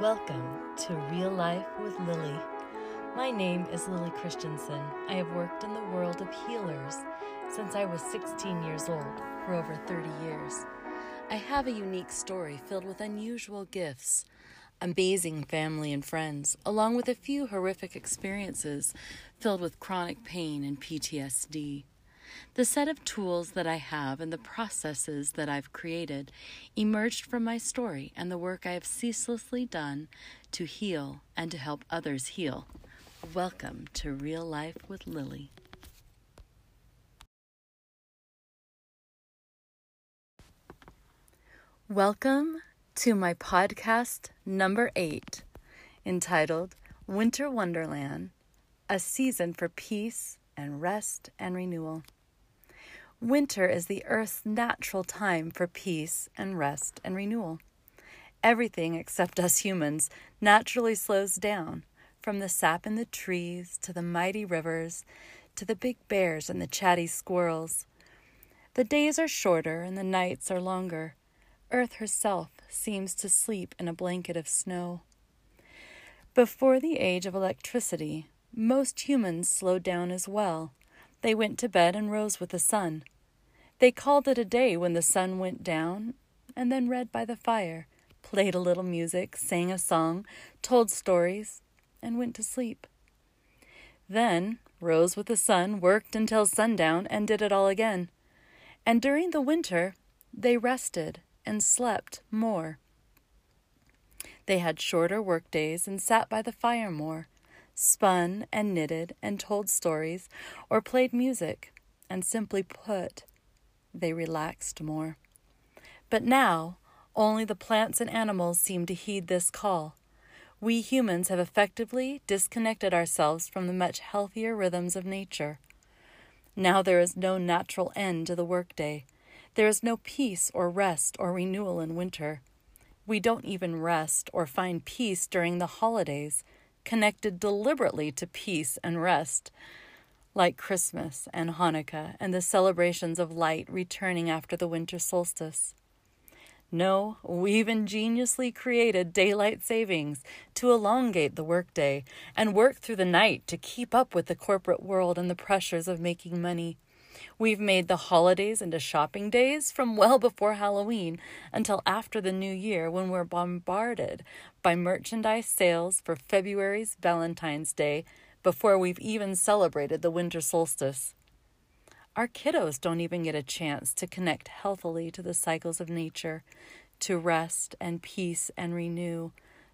Welcome to Real Life with Lily. My name is Lily Christensen. I have worked in the world of healers since I was 16 years old for over 30 years. I have a unique story filled with unusual gifts, amazing family and friends, along with a few horrific experiences filled with chronic pain and PTSD. The set of tools that I have and the processes that I've created emerged from my story and the work I have ceaselessly done to heal and to help others heal. Welcome to Real Life with Lily. Welcome to my podcast number eight, entitled Winter Wonderland A Season for Peace and Rest and Renewal. Winter is the Earth's natural time for peace and rest and renewal. Everything except us humans naturally slows down, from the sap in the trees to the mighty rivers to the big bears and the chatty squirrels. The days are shorter and the nights are longer. Earth herself seems to sleep in a blanket of snow. Before the age of electricity, most humans slowed down as well. They went to bed and rose with the sun. They called it a day when the sun went down, and then read by the fire, played a little music, sang a song, told stories, and went to sleep. Then rose with the sun, worked until sundown, and did it all again. And during the winter, they rested and slept more. They had shorter work days and sat by the fire more, spun and knitted and told stories, or played music, and simply put, they relaxed more. But now, only the plants and animals seem to heed this call. We humans have effectively disconnected ourselves from the much healthier rhythms of nature. Now there is no natural end to the workday. There is no peace or rest or renewal in winter. We don't even rest or find peace during the holidays, connected deliberately to peace and rest like Christmas and Hanukkah and the celebrations of light returning after the winter solstice. No, we've ingeniously created daylight savings to elongate the workday and work through the night to keep up with the corporate world and the pressures of making money. We've made the holidays into shopping days from well before Halloween until after the new year when we're bombarded by merchandise sales for February's Valentine's Day before we've even celebrated the winter solstice. Our kiddos don't even get a chance to connect healthily to the cycles of nature, to rest and peace and renew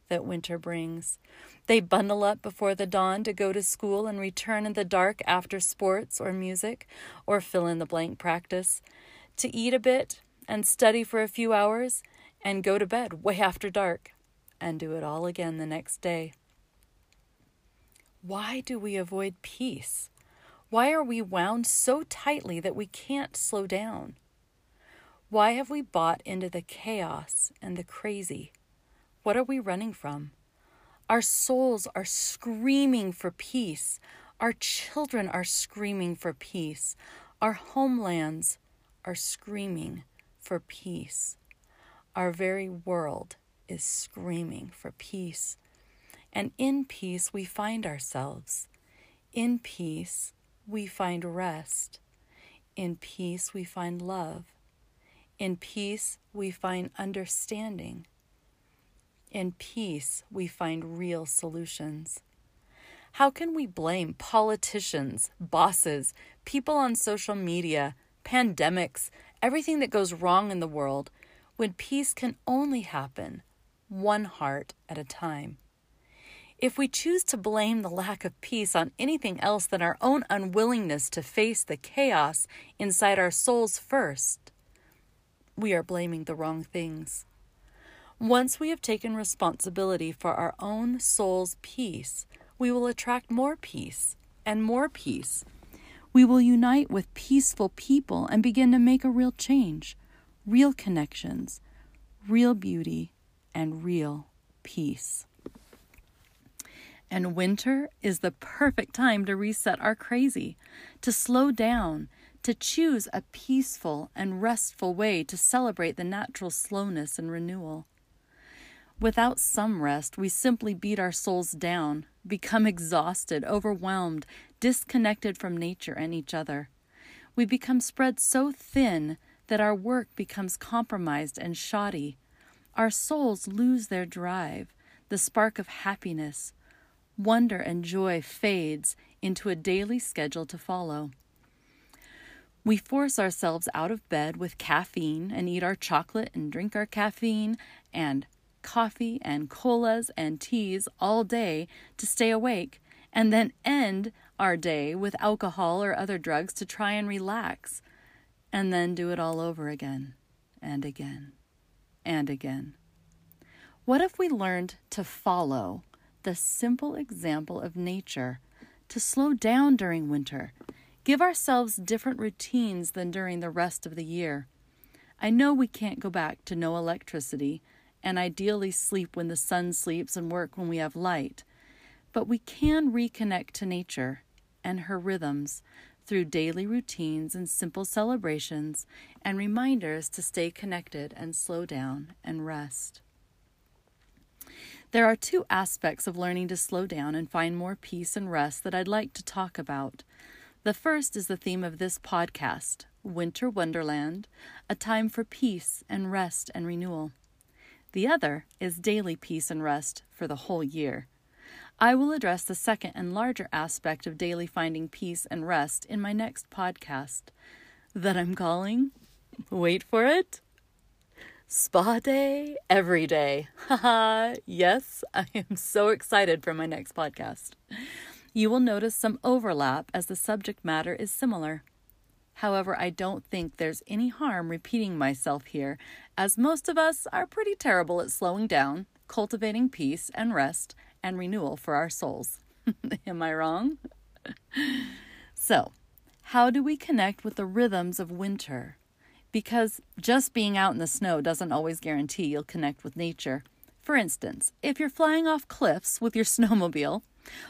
that winter brings. They bundle up before the dawn to go to school and return in the dark after sports or music or fill in the blank practice, to eat a bit and study for a few hours and go to bed way after dark and do it all again the next day. Why do we avoid peace? Why are we wound so tightly that we can't slow down? Why have we bought into the chaos and the crazy? What are we running from? Our souls are screaming for peace. Our children are screaming for peace. Our homelands are screaming for peace. Our very world is screaming for peace. And in peace, we find ourselves. In peace, we find rest. In peace, we find love. In peace, we find understanding. In peace, we find real solutions. How can we blame politicians, bosses, people on social media, pandemics, everything that goes wrong in the world when peace can only happen one heart at a time? If we choose to blame the lack of peace on anything else than our own unwillingness to face the chaos inside our souls first, we are blaming the wrong things. Once we have taken responsibility for our own soul's peace, we will attract more peace and more peace. We will unite with peaceful people and begin to make a real change, real connections, real beauty, and real peace. And winter is the perfect time to reset our crazy, to slow down, to choose a peaceful and restful way to celebrate the natural slowness and renewal. Without some rest, we simply beat our souls down, become exhausted, overwhelmed, disconnected from nature and each other. We become spread so thin that our work becomes compromised and shoddy. Our souls lose their drive, the spark of happiness. Wonder and joy fades into a daily schedule to follow. We force ourselves out of bed with caffeine and eat our chocolate and drink our caffeine and coffee and colas and teas all day to stay awake, and then end our day with alcohol or other drugs to try and relax, and then do it all over again and again and again. What if we learned to follow the simple example of nature, to slow down during winter, give ourselves different routines than during the rest of the year? I know we can't go back to no electricity and ideally sleep when the sun sleeps and work when we have light. But we can reconnect to nature and her rhythms through daily routines and simple celebrations and reminders to stay connected and slow down and rest. There are two aspects of learning to slow down and find more peace and rest that I'd like to talk about. The first is the theme of this podcast Winter Wonderland, a time for peace and rest and renewal. The other is daily peace and rest for the whole year. I will address the second and larger aspect of daily finding peace and rest in my next podcast that I'm calling, wait for it, Spa Day Every Day. Haha, yes, I am so excited for my next podcast. You will notice some overlap as the subject matter is similar. However, I don't think there's any harm repeating myself here, as most of us are pretty terrible at slowing down, cultivating peace and rest and renewal for our souls. Am I wrong? so, how do we connect with the rhythms of winter? Because just being out in the snow doesn't always guarantee you'll connect with nature. For instance, if you're flying off cliffs with your snowmobile,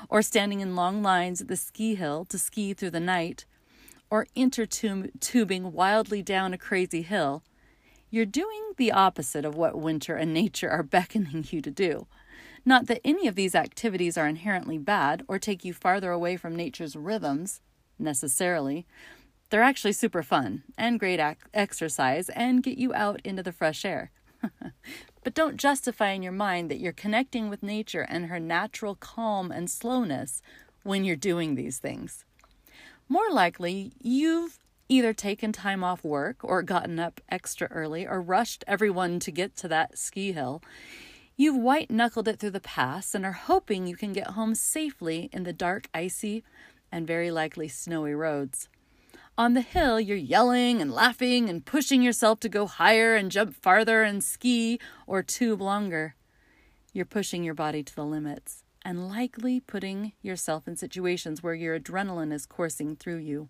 or standing in long lines at the ski hill to ski through the night, or intertubing wildly down a crazy hill, you're doing the opposite of what winter and nature are beckoning you to do. Not that any of these activities are inherently bad or take you farther away from nature's rhythms, necessarily. They're actually super fun and great ac- exercise and get you out into the fresh air. but don't justify in your mind that you're connecting with nature and her natural calm and slowness when you're doing these things. More likely, you've either taken time off work or gotten up extra early or rushed everyone to get to that ski hill. You've white knuckled it through the pass and are hoping you can get home safely in the dark, icy, and very likely snowy roads. On the hill, you're yelling and laughing and pushing yourself to go higher and jump farther and ski or tube longer. You're pushing your body to the limits and likely putting yourself in situations where your adrenaline is coursing through you.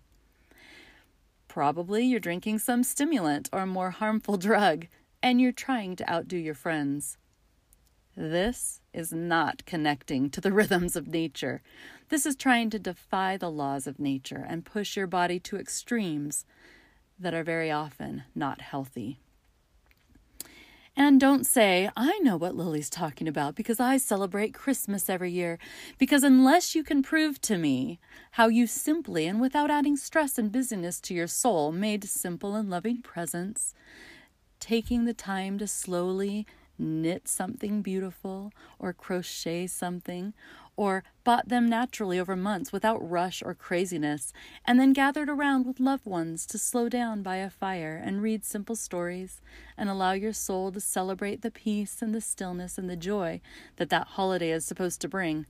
Probably you're drinking some stimulant or more harmful drug, and you're trying to outdo your friends. This is not connecting to the rhythms of nature. This is trying to defy the laws of nature and push your body to extremes that are very often not healthy. And don't say, I know what Lily's talking about because I celebrate Christmas every year. Because unless you can prove to me how you simply and without adding stress and busyness to your soul made simple and loving presents, taking the time to slowly knit something beautiful or crochet something or bought them naturally over months without rush or craziness, and then gathered around with loved ones to slow down by a fire and read simple stories and allow your soul to celebrate the peace and the stillness and the joy that that holiday is supposed to bring.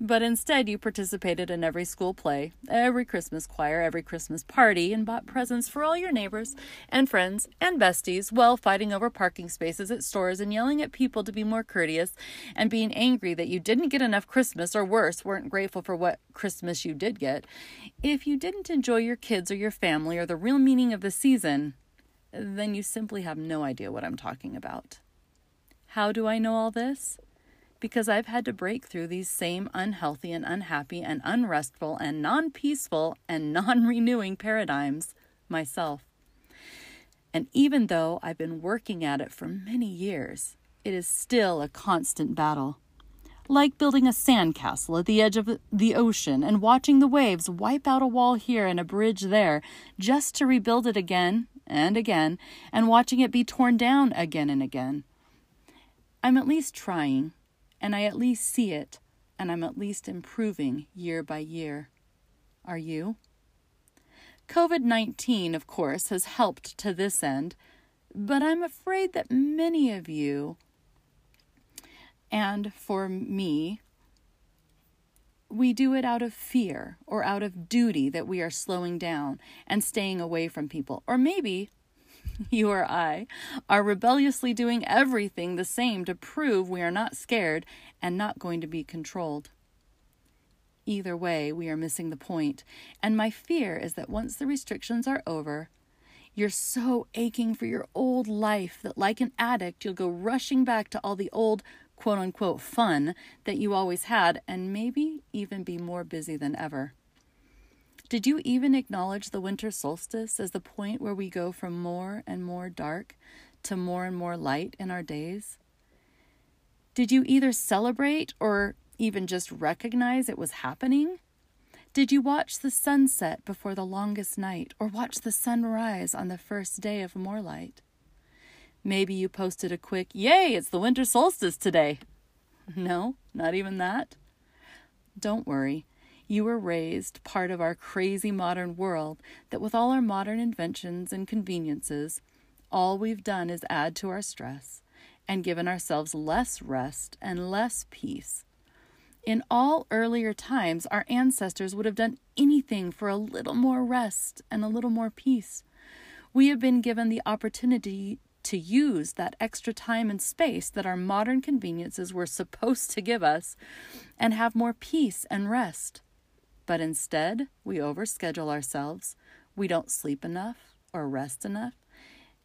But instead, you participated in every school play, every Christmas choir, every Christmas party, and bought presents for all your neighbors and friends and besties while fighting over parking spaces at stores and yelling at people to be more courteous and being angry that you didn't get enough Christmas or worse, weren't grateful for what Christmas you did get. If you didn't enjoy your kids or your family or the real meaning of the season, then you simply have no idea what I'm talking about. How do I know all this? Because I've had to break through these same unhealthy and unhappy and unrestful and non peaceful and non renewing paradigms myself. And even though I've been working at it for many years, it is still a constant battle. Like building a sandcastle at the edge of the ocean and watching the waves wipe out a wall here and a bridge there just to rebuild it again and again and watching it be torn down again and again. I'm at least trying, and I at least see it, and I'm at least improving year by year. Are you? COVID 19, of course, has helped to this end, but I'm afraid that many of you, and for me, we do it out of fear or out of duty that we are slowing down and staying away from people. Or maybe you or I are rebelliously doing everything the same to prove we are not scared and not going to be controlled. Either way, we are missing the. And my fear is that once the restrictions are over, you're so aching for your old life that, like an addict, you'll go rushing back to all the old quote unquote fun that you always had and maybe even be more busy than ever. Did you even acknowledge the winter solstice as the point where we go from more and more dark to more and more light in our days? Did you either celebrate or even just recognize it was happening? Did you watch the sunset before the longest night or watch the sun rise on the first day of more light? Maybe you posted a quick, Yay, it's the winter solstice today. No, not even that. Don't worry. You were raised part of our crazy modern world that, with all our modern inventions and conveniences, all we've done is add to our stress and given ourselves less rest and less peace in all earlier times, our ancestors would have done anything for a little more rest and a little more peace. We have been given the opportunity to use that extra time and space that our modern conveniences were supposed to give us and have more peace and rest. But instead, we overschedule ourselves, we don't sleep enough or rest enough,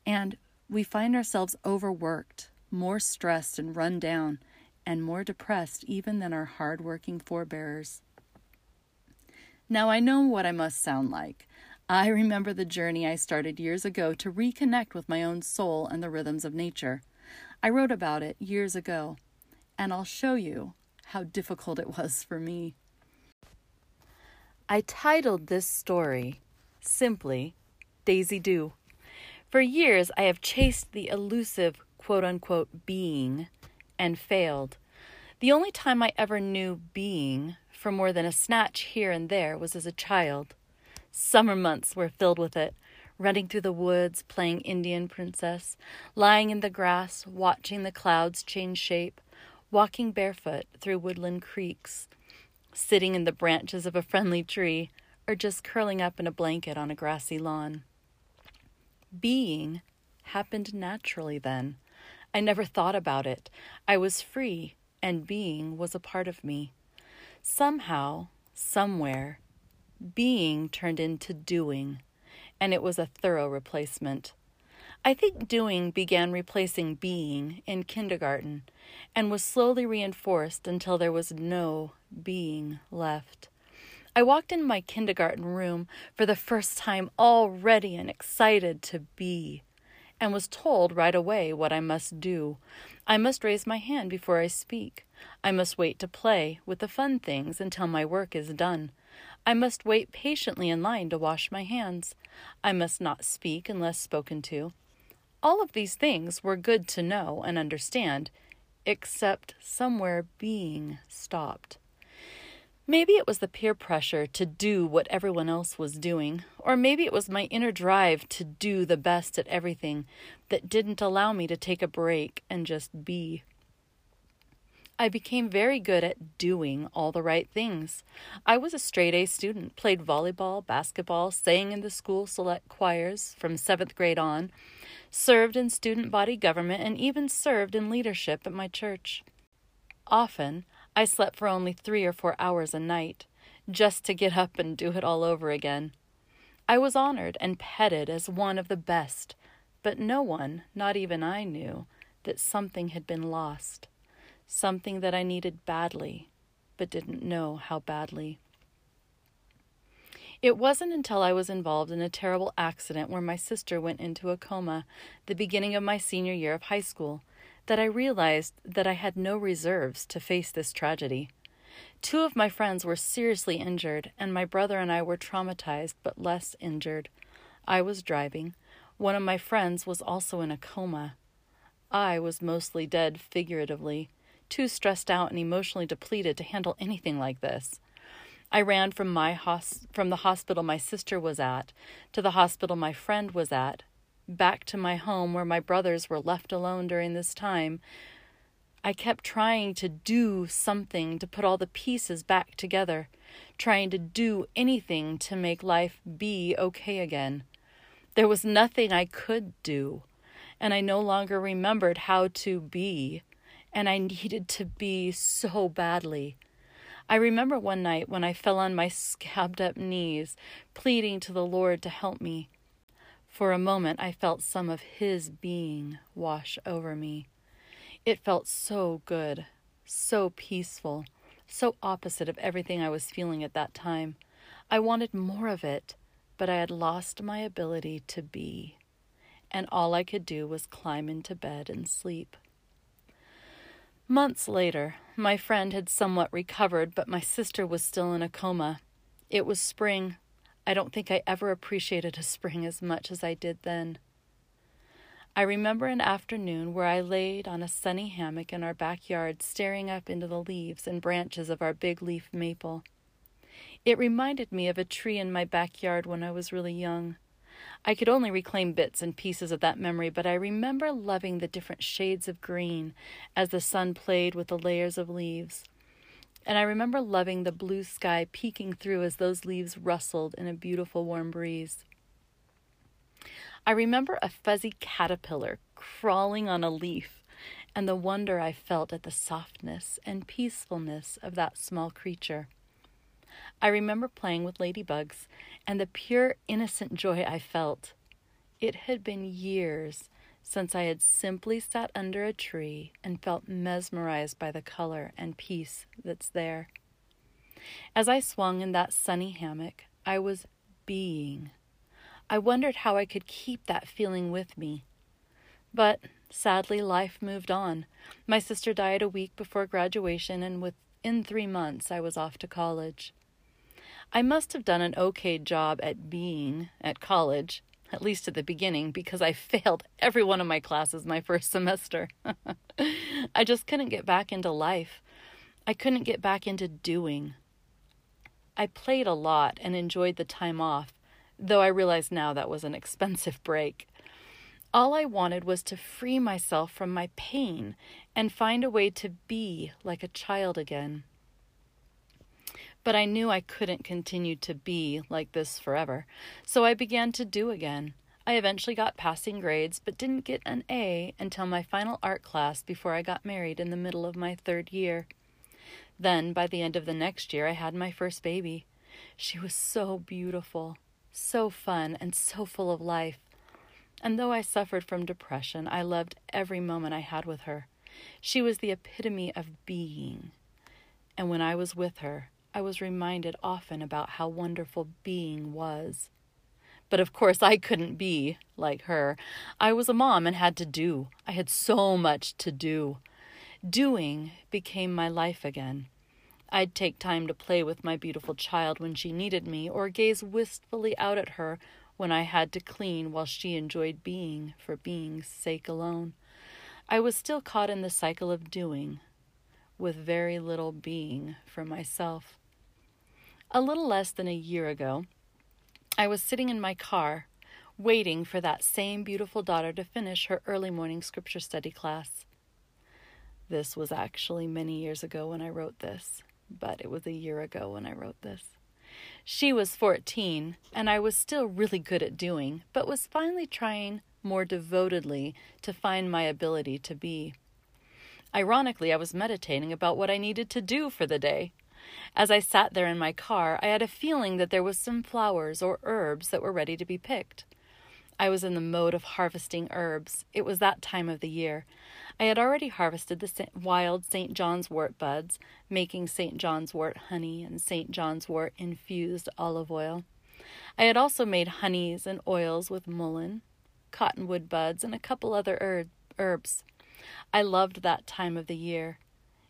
and we find ourselves overworked, more stressed and run down and more depressed even than our hard-working forebears. Now I know what I must sound like. I remember the journey I started years ago to reconnect with my own soul and the rhythms of nature. I wrote about it years ago, and I'll show you how difficult it was for me. I titled this story simply Daisy Dew. For years, I have chased the elusive quote unquote being and failed. The only time I ever knew being for more than a snatch here and there was as a child. Summer months were filled with it, running through the woods, playing Indian princess, lying in the grass, watching the clouds change shape, walking barefoot through woodland creeks, sitting in the branches of a friendly tree, or just curling up in a blanket on a grassy lawn. Being happened naturally then, I never thought about it. I was free, and being was a part of me. Somehow, somewhere, being turned into doing, and it was a thorough replacement. I think doing began replacing being in kindergarten and was slowly reinforced until there was no being left. I walked in my kindergarten room for the first time all ready and excited to be and was told right away what I must do. I must raise my hand before I speak. I must wait to play with the fun things until my work is done. I must wait patiently in line to wash my hands. I must not speak unless spoken to. All of these things were good to know and understand, except somewhere being stopped. Maybe it was the peer pressure to do what everyone else was doing, or maybe it was my inner drive to do the best at everything that didn't allow me to take a break and just be. I became very good at doing all the right things. I was a straight A student, played volleyball, basketball, sang in the school select choirs from seventh grade on, served in student body government, and even served in leadership at my church. Often, I slept for only three or four hours a night, just to get up and do it all over again. I was honored and petted as one of the best, but no one, not even I, knew that something had been lost, something that I needed badly, but didn't know how badly. It wasn't until I was involved in a terrible accident where my sister went into a coma, the beginning of my senior year of high school, that I realized that I had no reserves to face this tragedy. Two of my friends were seriously injured, and my brother and I were traumatized but less injured. I was driving. One of my friends was also in a coma. I was mostly dead figuratively, too stressed out and emotionally depleted to handle anything like this. I ran from my hos- from the hospital my sister was at to the hospital my friend was at, back to my home where my brothers were left alone during this time. I kept trying to do something to put all the pieces back together, trying to do anything to make life be okay again. There was nothing I could do, and I no longer remembered how to be, and I needed to be so badly. I remember one night when I fell on my scabbed up knees, pleading to the Lord to help me. For a moment, I felt some of His being wash over me. It felt so good, so peaceful, so opposite of everything I was feeling at that time. I wanted more of it, but I had lost my ability to be, and all I could do was climb into bed and sleep. Months later, my friend had somewhat recovered, but my sister was still in a coma. It was spring. I don't think I ever appreciated a spring as much as I did then. I remember an afternoon where I laid on a sunny hammock in our backyard, staring up into the leaves and branches of our big leaf maple. It reminded me of a tree in my backyard when I was really young. I could only reclaim bits and pieces of that memory, but I remember loving the different shades of green as the sun played with the layers of leaves. And I remember loving the blue sky peeking through as those leaves rustled in a beautiful warm breeze. I remember a fuzzy caterpillar crawling on a leaf and the wonder I felt at the softness and peacefulness of that small creature. I remember playing with ladybugs and the pure, innocent joy I felt. It had been years since I had simply sat under a tree and felt mesmerized by the color and peace that's there. As I swung in that sunny hammock, I was being. I wondered how I could keep that feeling with me. But sadly, life moved on. My sister died a week before graduation, and within three months, I was off to college. I must have done an okay job at being at college, at least at the beginning, because I failed every one of my classes my first semester. I just couldn't get back into life. I couldn't get back into doing. I played a lot and enjoyed the time off, though I realize now that was an expensive break. All I wanted was to free myself from my pain and find a way to be like a child again. But I knew I couldn't continue to be like this forever, so I began to do again. I eventually got passing grades, but didn't get an A until my final art class before I got married in the middle of my third year. Then, by the end of the next year, I had my first baby. She was so beautiful, so fun, and so full of life. And though I suffered from depression, I loved every moment I had with her. She was the epitome of being. And when I was with her, I was reminded often about how wonderful being was. But of course, I couldn't be like her. I was a mom and had to do. I had so much to do. Doing became my life again. I'd take time to play with my beautiful child when she needed me, or gaze wistfully out at her when I had to clean while she enjoyed being for being's sake alone. I was still caught in the cycle of doing, with very little being for myself. A little less than a year ago, I was sitting in my car, waiting for that same beautiful daughter to finish her early morning scripture study class. This was actually many years ago when I wrote this, but it was a year ago when I wrote this. She was 14, and I was still really good at doing, but was finally trying more devotedly to find my ability to be. Ironically, I was meditating about what I needed to do for the day. As I sat there in my car, I had a feeling that there was some flowers or herbs that were ready to be picked. I was in the mode of harvesting herbs. It was that time of the year. I had already harvested the wild St. John's wort buds, making St. John's wort honey and St. John's wort infused olive oil. I had also made honeys and oils with mullein, cottonwood buds, and a couple other herbs. I loved that time of the year.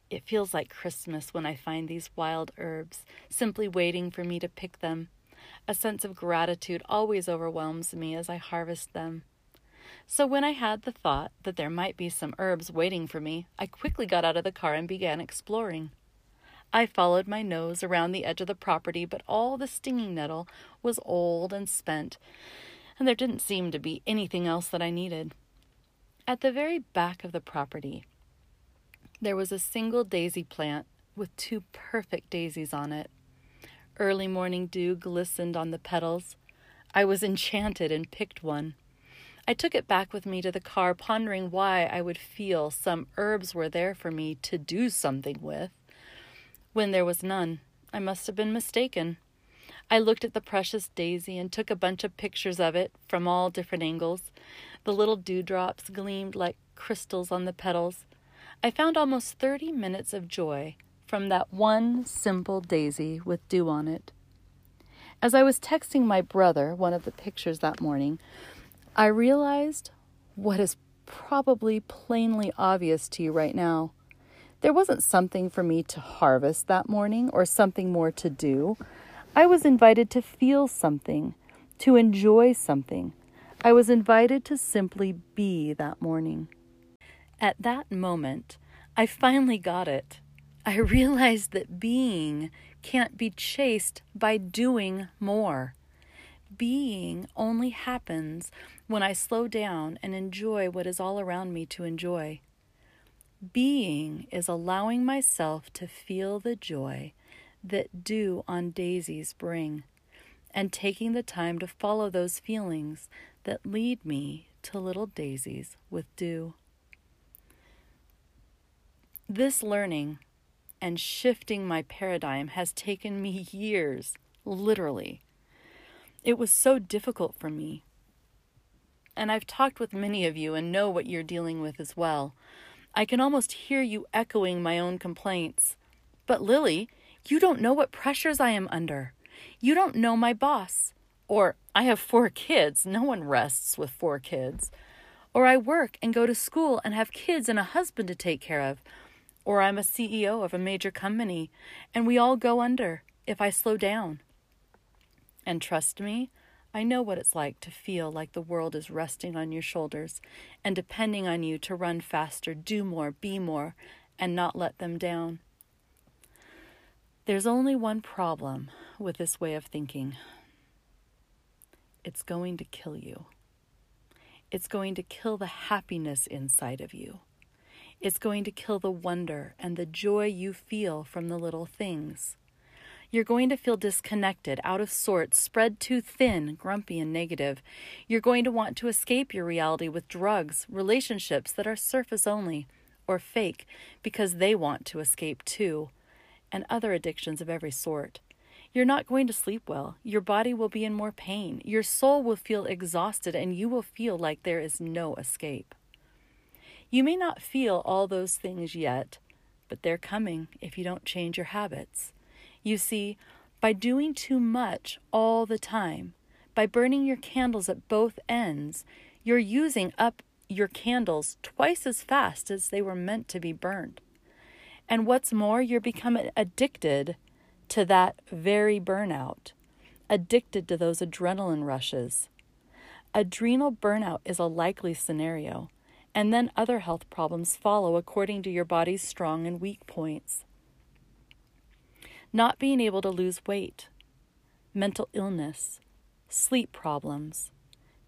It feels like Christmas when I find these wild herbs, simply waiting for me to pick them. A sense of gratitude always overwhelms me as I harvest them. So when I had the thought that there might be some herbs waiting for me, I quickly got out of the car and began exploring. I followed my nose around the edge of the property, but all the stinging nettle was old and spent, and there didn't seem to be anything else that I needed. At the very back of the property, there was a single daisy plant with two perfect daisies on it. Early morning dew glistened on the petals. I was enchanted and picked one. I took it back with me to the car, pondering why I would feel some herbs were there for me to do something with. When there was none, I must have been mistaken. I looked at the precious daisy and took a bunch of pictures of it from all different angles. The little dewdrops gleamed like crystals on the petals. I found almost 30 minutes of joy from that one simple daisy with dew on it. As I was texting my brother one of the pictures that morning, I realized what is probably plainly obvious to you right now. There wasn't something for me to harvest that morning or something more to do. I was invited to feel something, to enjoy something. I was invited to simply be that morning. At that moment, I finally got it. I realized that being can't be chased by doing more. Being only happens when I slow down and enjoy what is all around me to enjoy. Being is allowing myself to feel the joy that dew on daisies bring, and taking the time to follow those feelings that lead me to little daisies with dew. This learning and shifting my paradigm has taken me years, literally. It was so difficult for me. And I've talked with many of you and know what you're dealing with as well. I can almost hear you echoing my own complaints. But Lily, you don't know what pressures I am under. You don't know my boss. Or I have four kids. No one rests with four kids. Or I work and go to school and have kids and a husband to take care of or I'm a CEO of a major company, and we all go under if I slow down. And trust me, I know what it's like to feel like the world is resting on your shoulders and depending on you to run faster, do more, be more, and not let them down. There's only one problem with this way of thinking it's going to kill you. It's going to kill the happiness inside of you. It's going to kill the wonder and the joy you feel from the little things. You're going to feel disconnected, out of sorts, spread too thin, grumpy, and negative. You're going to want to escape your reality with drugs, relationships that are surface only or fake because they want to escape too, and other addictions of every sort. You're not going to sleep well. Your body will be in more pain. Your soul will feel exhausted, and you will feel like there is no escape. You may not feel all those things yet, but they're coming if you don't change your habits. You see, by doing too much all the time, by burning your candles at both ends, you're using up your candles twice as fast as they were meant to be burned. And what's more, you're becoming addicted to that very burnout, addicted to those adrenaline rushes. Adrenal burnout is a likely scenario and then other health problems follow according to your body's strong and weak points. Not being able to lose weight, mental illness, sleep problems,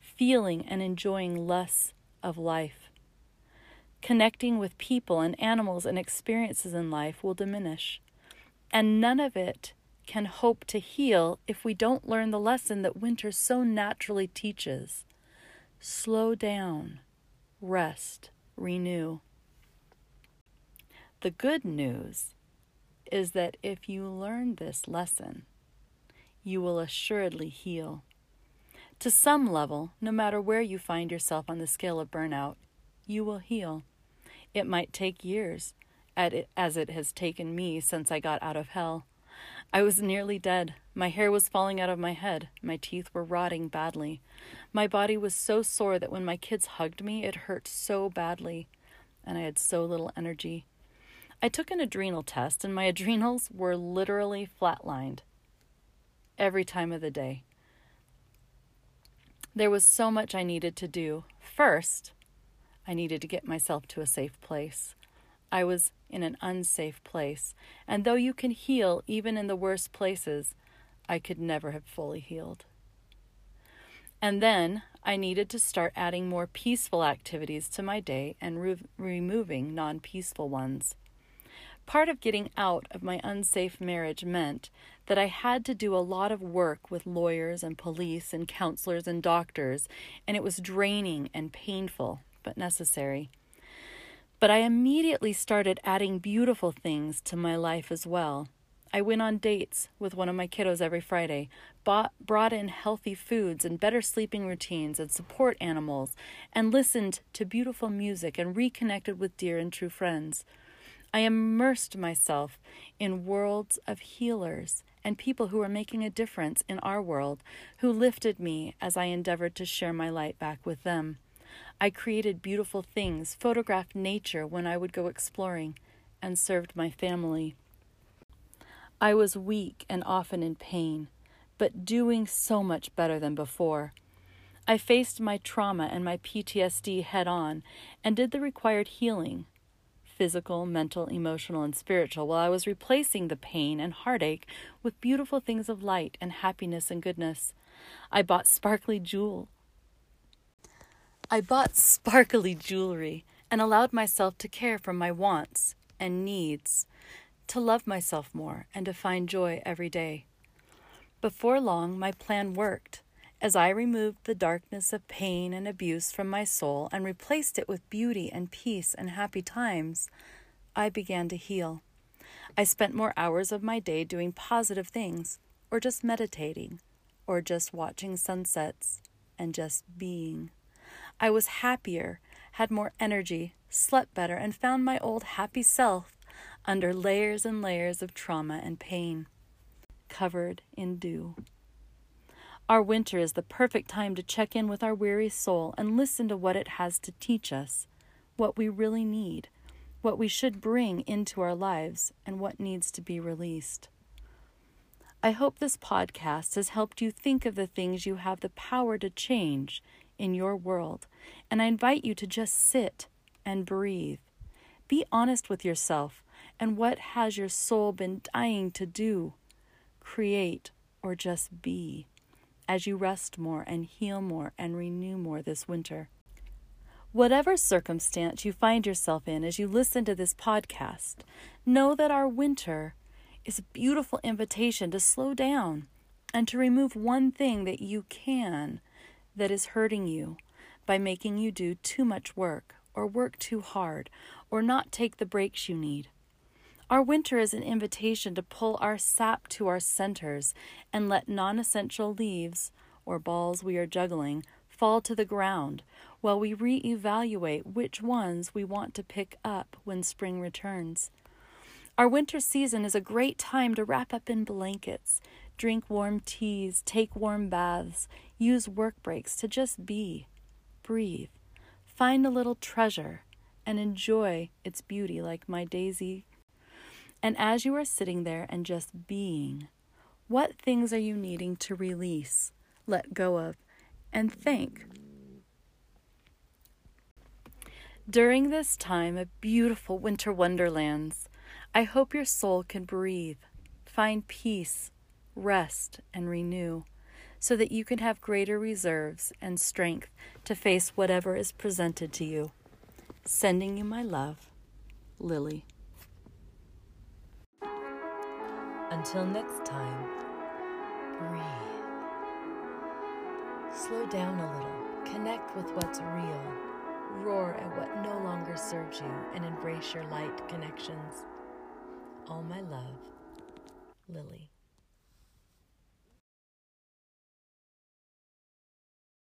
feeling and enjoying less of life. Connecting with people and animals and experiences in life will diminish, and none of it can hope to heal if we don't learn the lesson that winter so naturally teaches. Slow down rest, renew. The good news is that if you learn this lesson, you will assuredly heal. To some level, no matter where you find yourself on the scale of burnout, you will heal. It might take years, as it has taken me since I got out of hell. I was nearly dead. My hair was falling out of my head. My teeth were rotting badly. My body was so sore that when my kids hugged me, it hurt so badly. and I had so little energy. I took an adrenal test, and my adrenals were literally flatlined every time of the day. There was so much I needed to do. First, I needed to get myself to a safe place. I was in an unsafe place, and though you can heal even in the worst places, I could never have fully healed. And then I needed to start adding more peaceful activities to my day and re- removing non peaceful ones. Part of getting out of my unsafe marriage meant that I had to do a lot of work with lawyers and police and counselors and doctors, and it was draining and painful, but necessary. But I immediately started adding beautiful things to my life as well. I went on dates with one of my kiddos every Friday, bought, brought in healthy foods and better sleeping routines and support animals, and listened to beautiful music and reconnected with dear and true friends. I immersed myself in worlds of healers and people who were making a difference in our world, who lifted me as I endeavored to share my light back with them. I created beautiful things, photographed nature when I would go exploring, and served my family. I was weak and often in pain, but doing so much better than before. I faced my trauma and my PTSD head on and did the required healing physical, mental, emotional, and spiritual, while I was replacing the pain and heartache with beautiful things of light and happiness and goodness. I bought sparkly jewel. I bought sparkly jewelry and allowed myself to care for my wants and needs, to love myself more, and to find joy every day. Before long, my plan worked. As I removed the darkness of pain and abuse from my soul and replaced it with beauty and peace and happy times, I began to heal. I spent more hours of my day doing positive things, or just meditating, or just watching sunsets, and just being. I was happier, had more energy, slept better, and found my old happy self under layers and layers of trauma and pain, covered in dew. Our winter is the perfect time to check in with our weary soul and listen to what it has to teach us, what we really need, what we should bring into our lives, and what needs to be released. I hope this podcast has helped you think of the things you have the power to change in your world, and I invite you to just sit and breathe. Be honest with yourself and what has your soul been dying to do, create, or just be as you rest more and heal more and renew more this winter. Whatever circumstance you find yourself in as you listen to this podcast, know that our winter is a beautiful invitation to slow down and to remove one thing that you can that is hurting you by making you do too much work or work too hard or not take the breaks you need. Our winter is an invitation to pull our sap to our centers and let non essential leaves, or balls we are juggling, fall to the ground while we re-evaluate which ones we want to pick up when spring returns. Our winter season is a great time to wrap up in blankets, drink warm teas, take warm baths, use work breaks to just be, breathe, find a little treasure, and enjoy its beauty like my daisy. And as you are sitting there and just being, what things are you needing to release, let go of, and thank? During this time of beautiful winter wonderlands, I hope your soul can breathe, find peace, rest, and renew, so that you can have greater reserves and strength to face whatever is presented to you. Sending you my love, Lily. Until next time, breathe. Slow down a little, connect with what's real, roar at what no longer serves you, and embrace your light connections. All my love, Lily.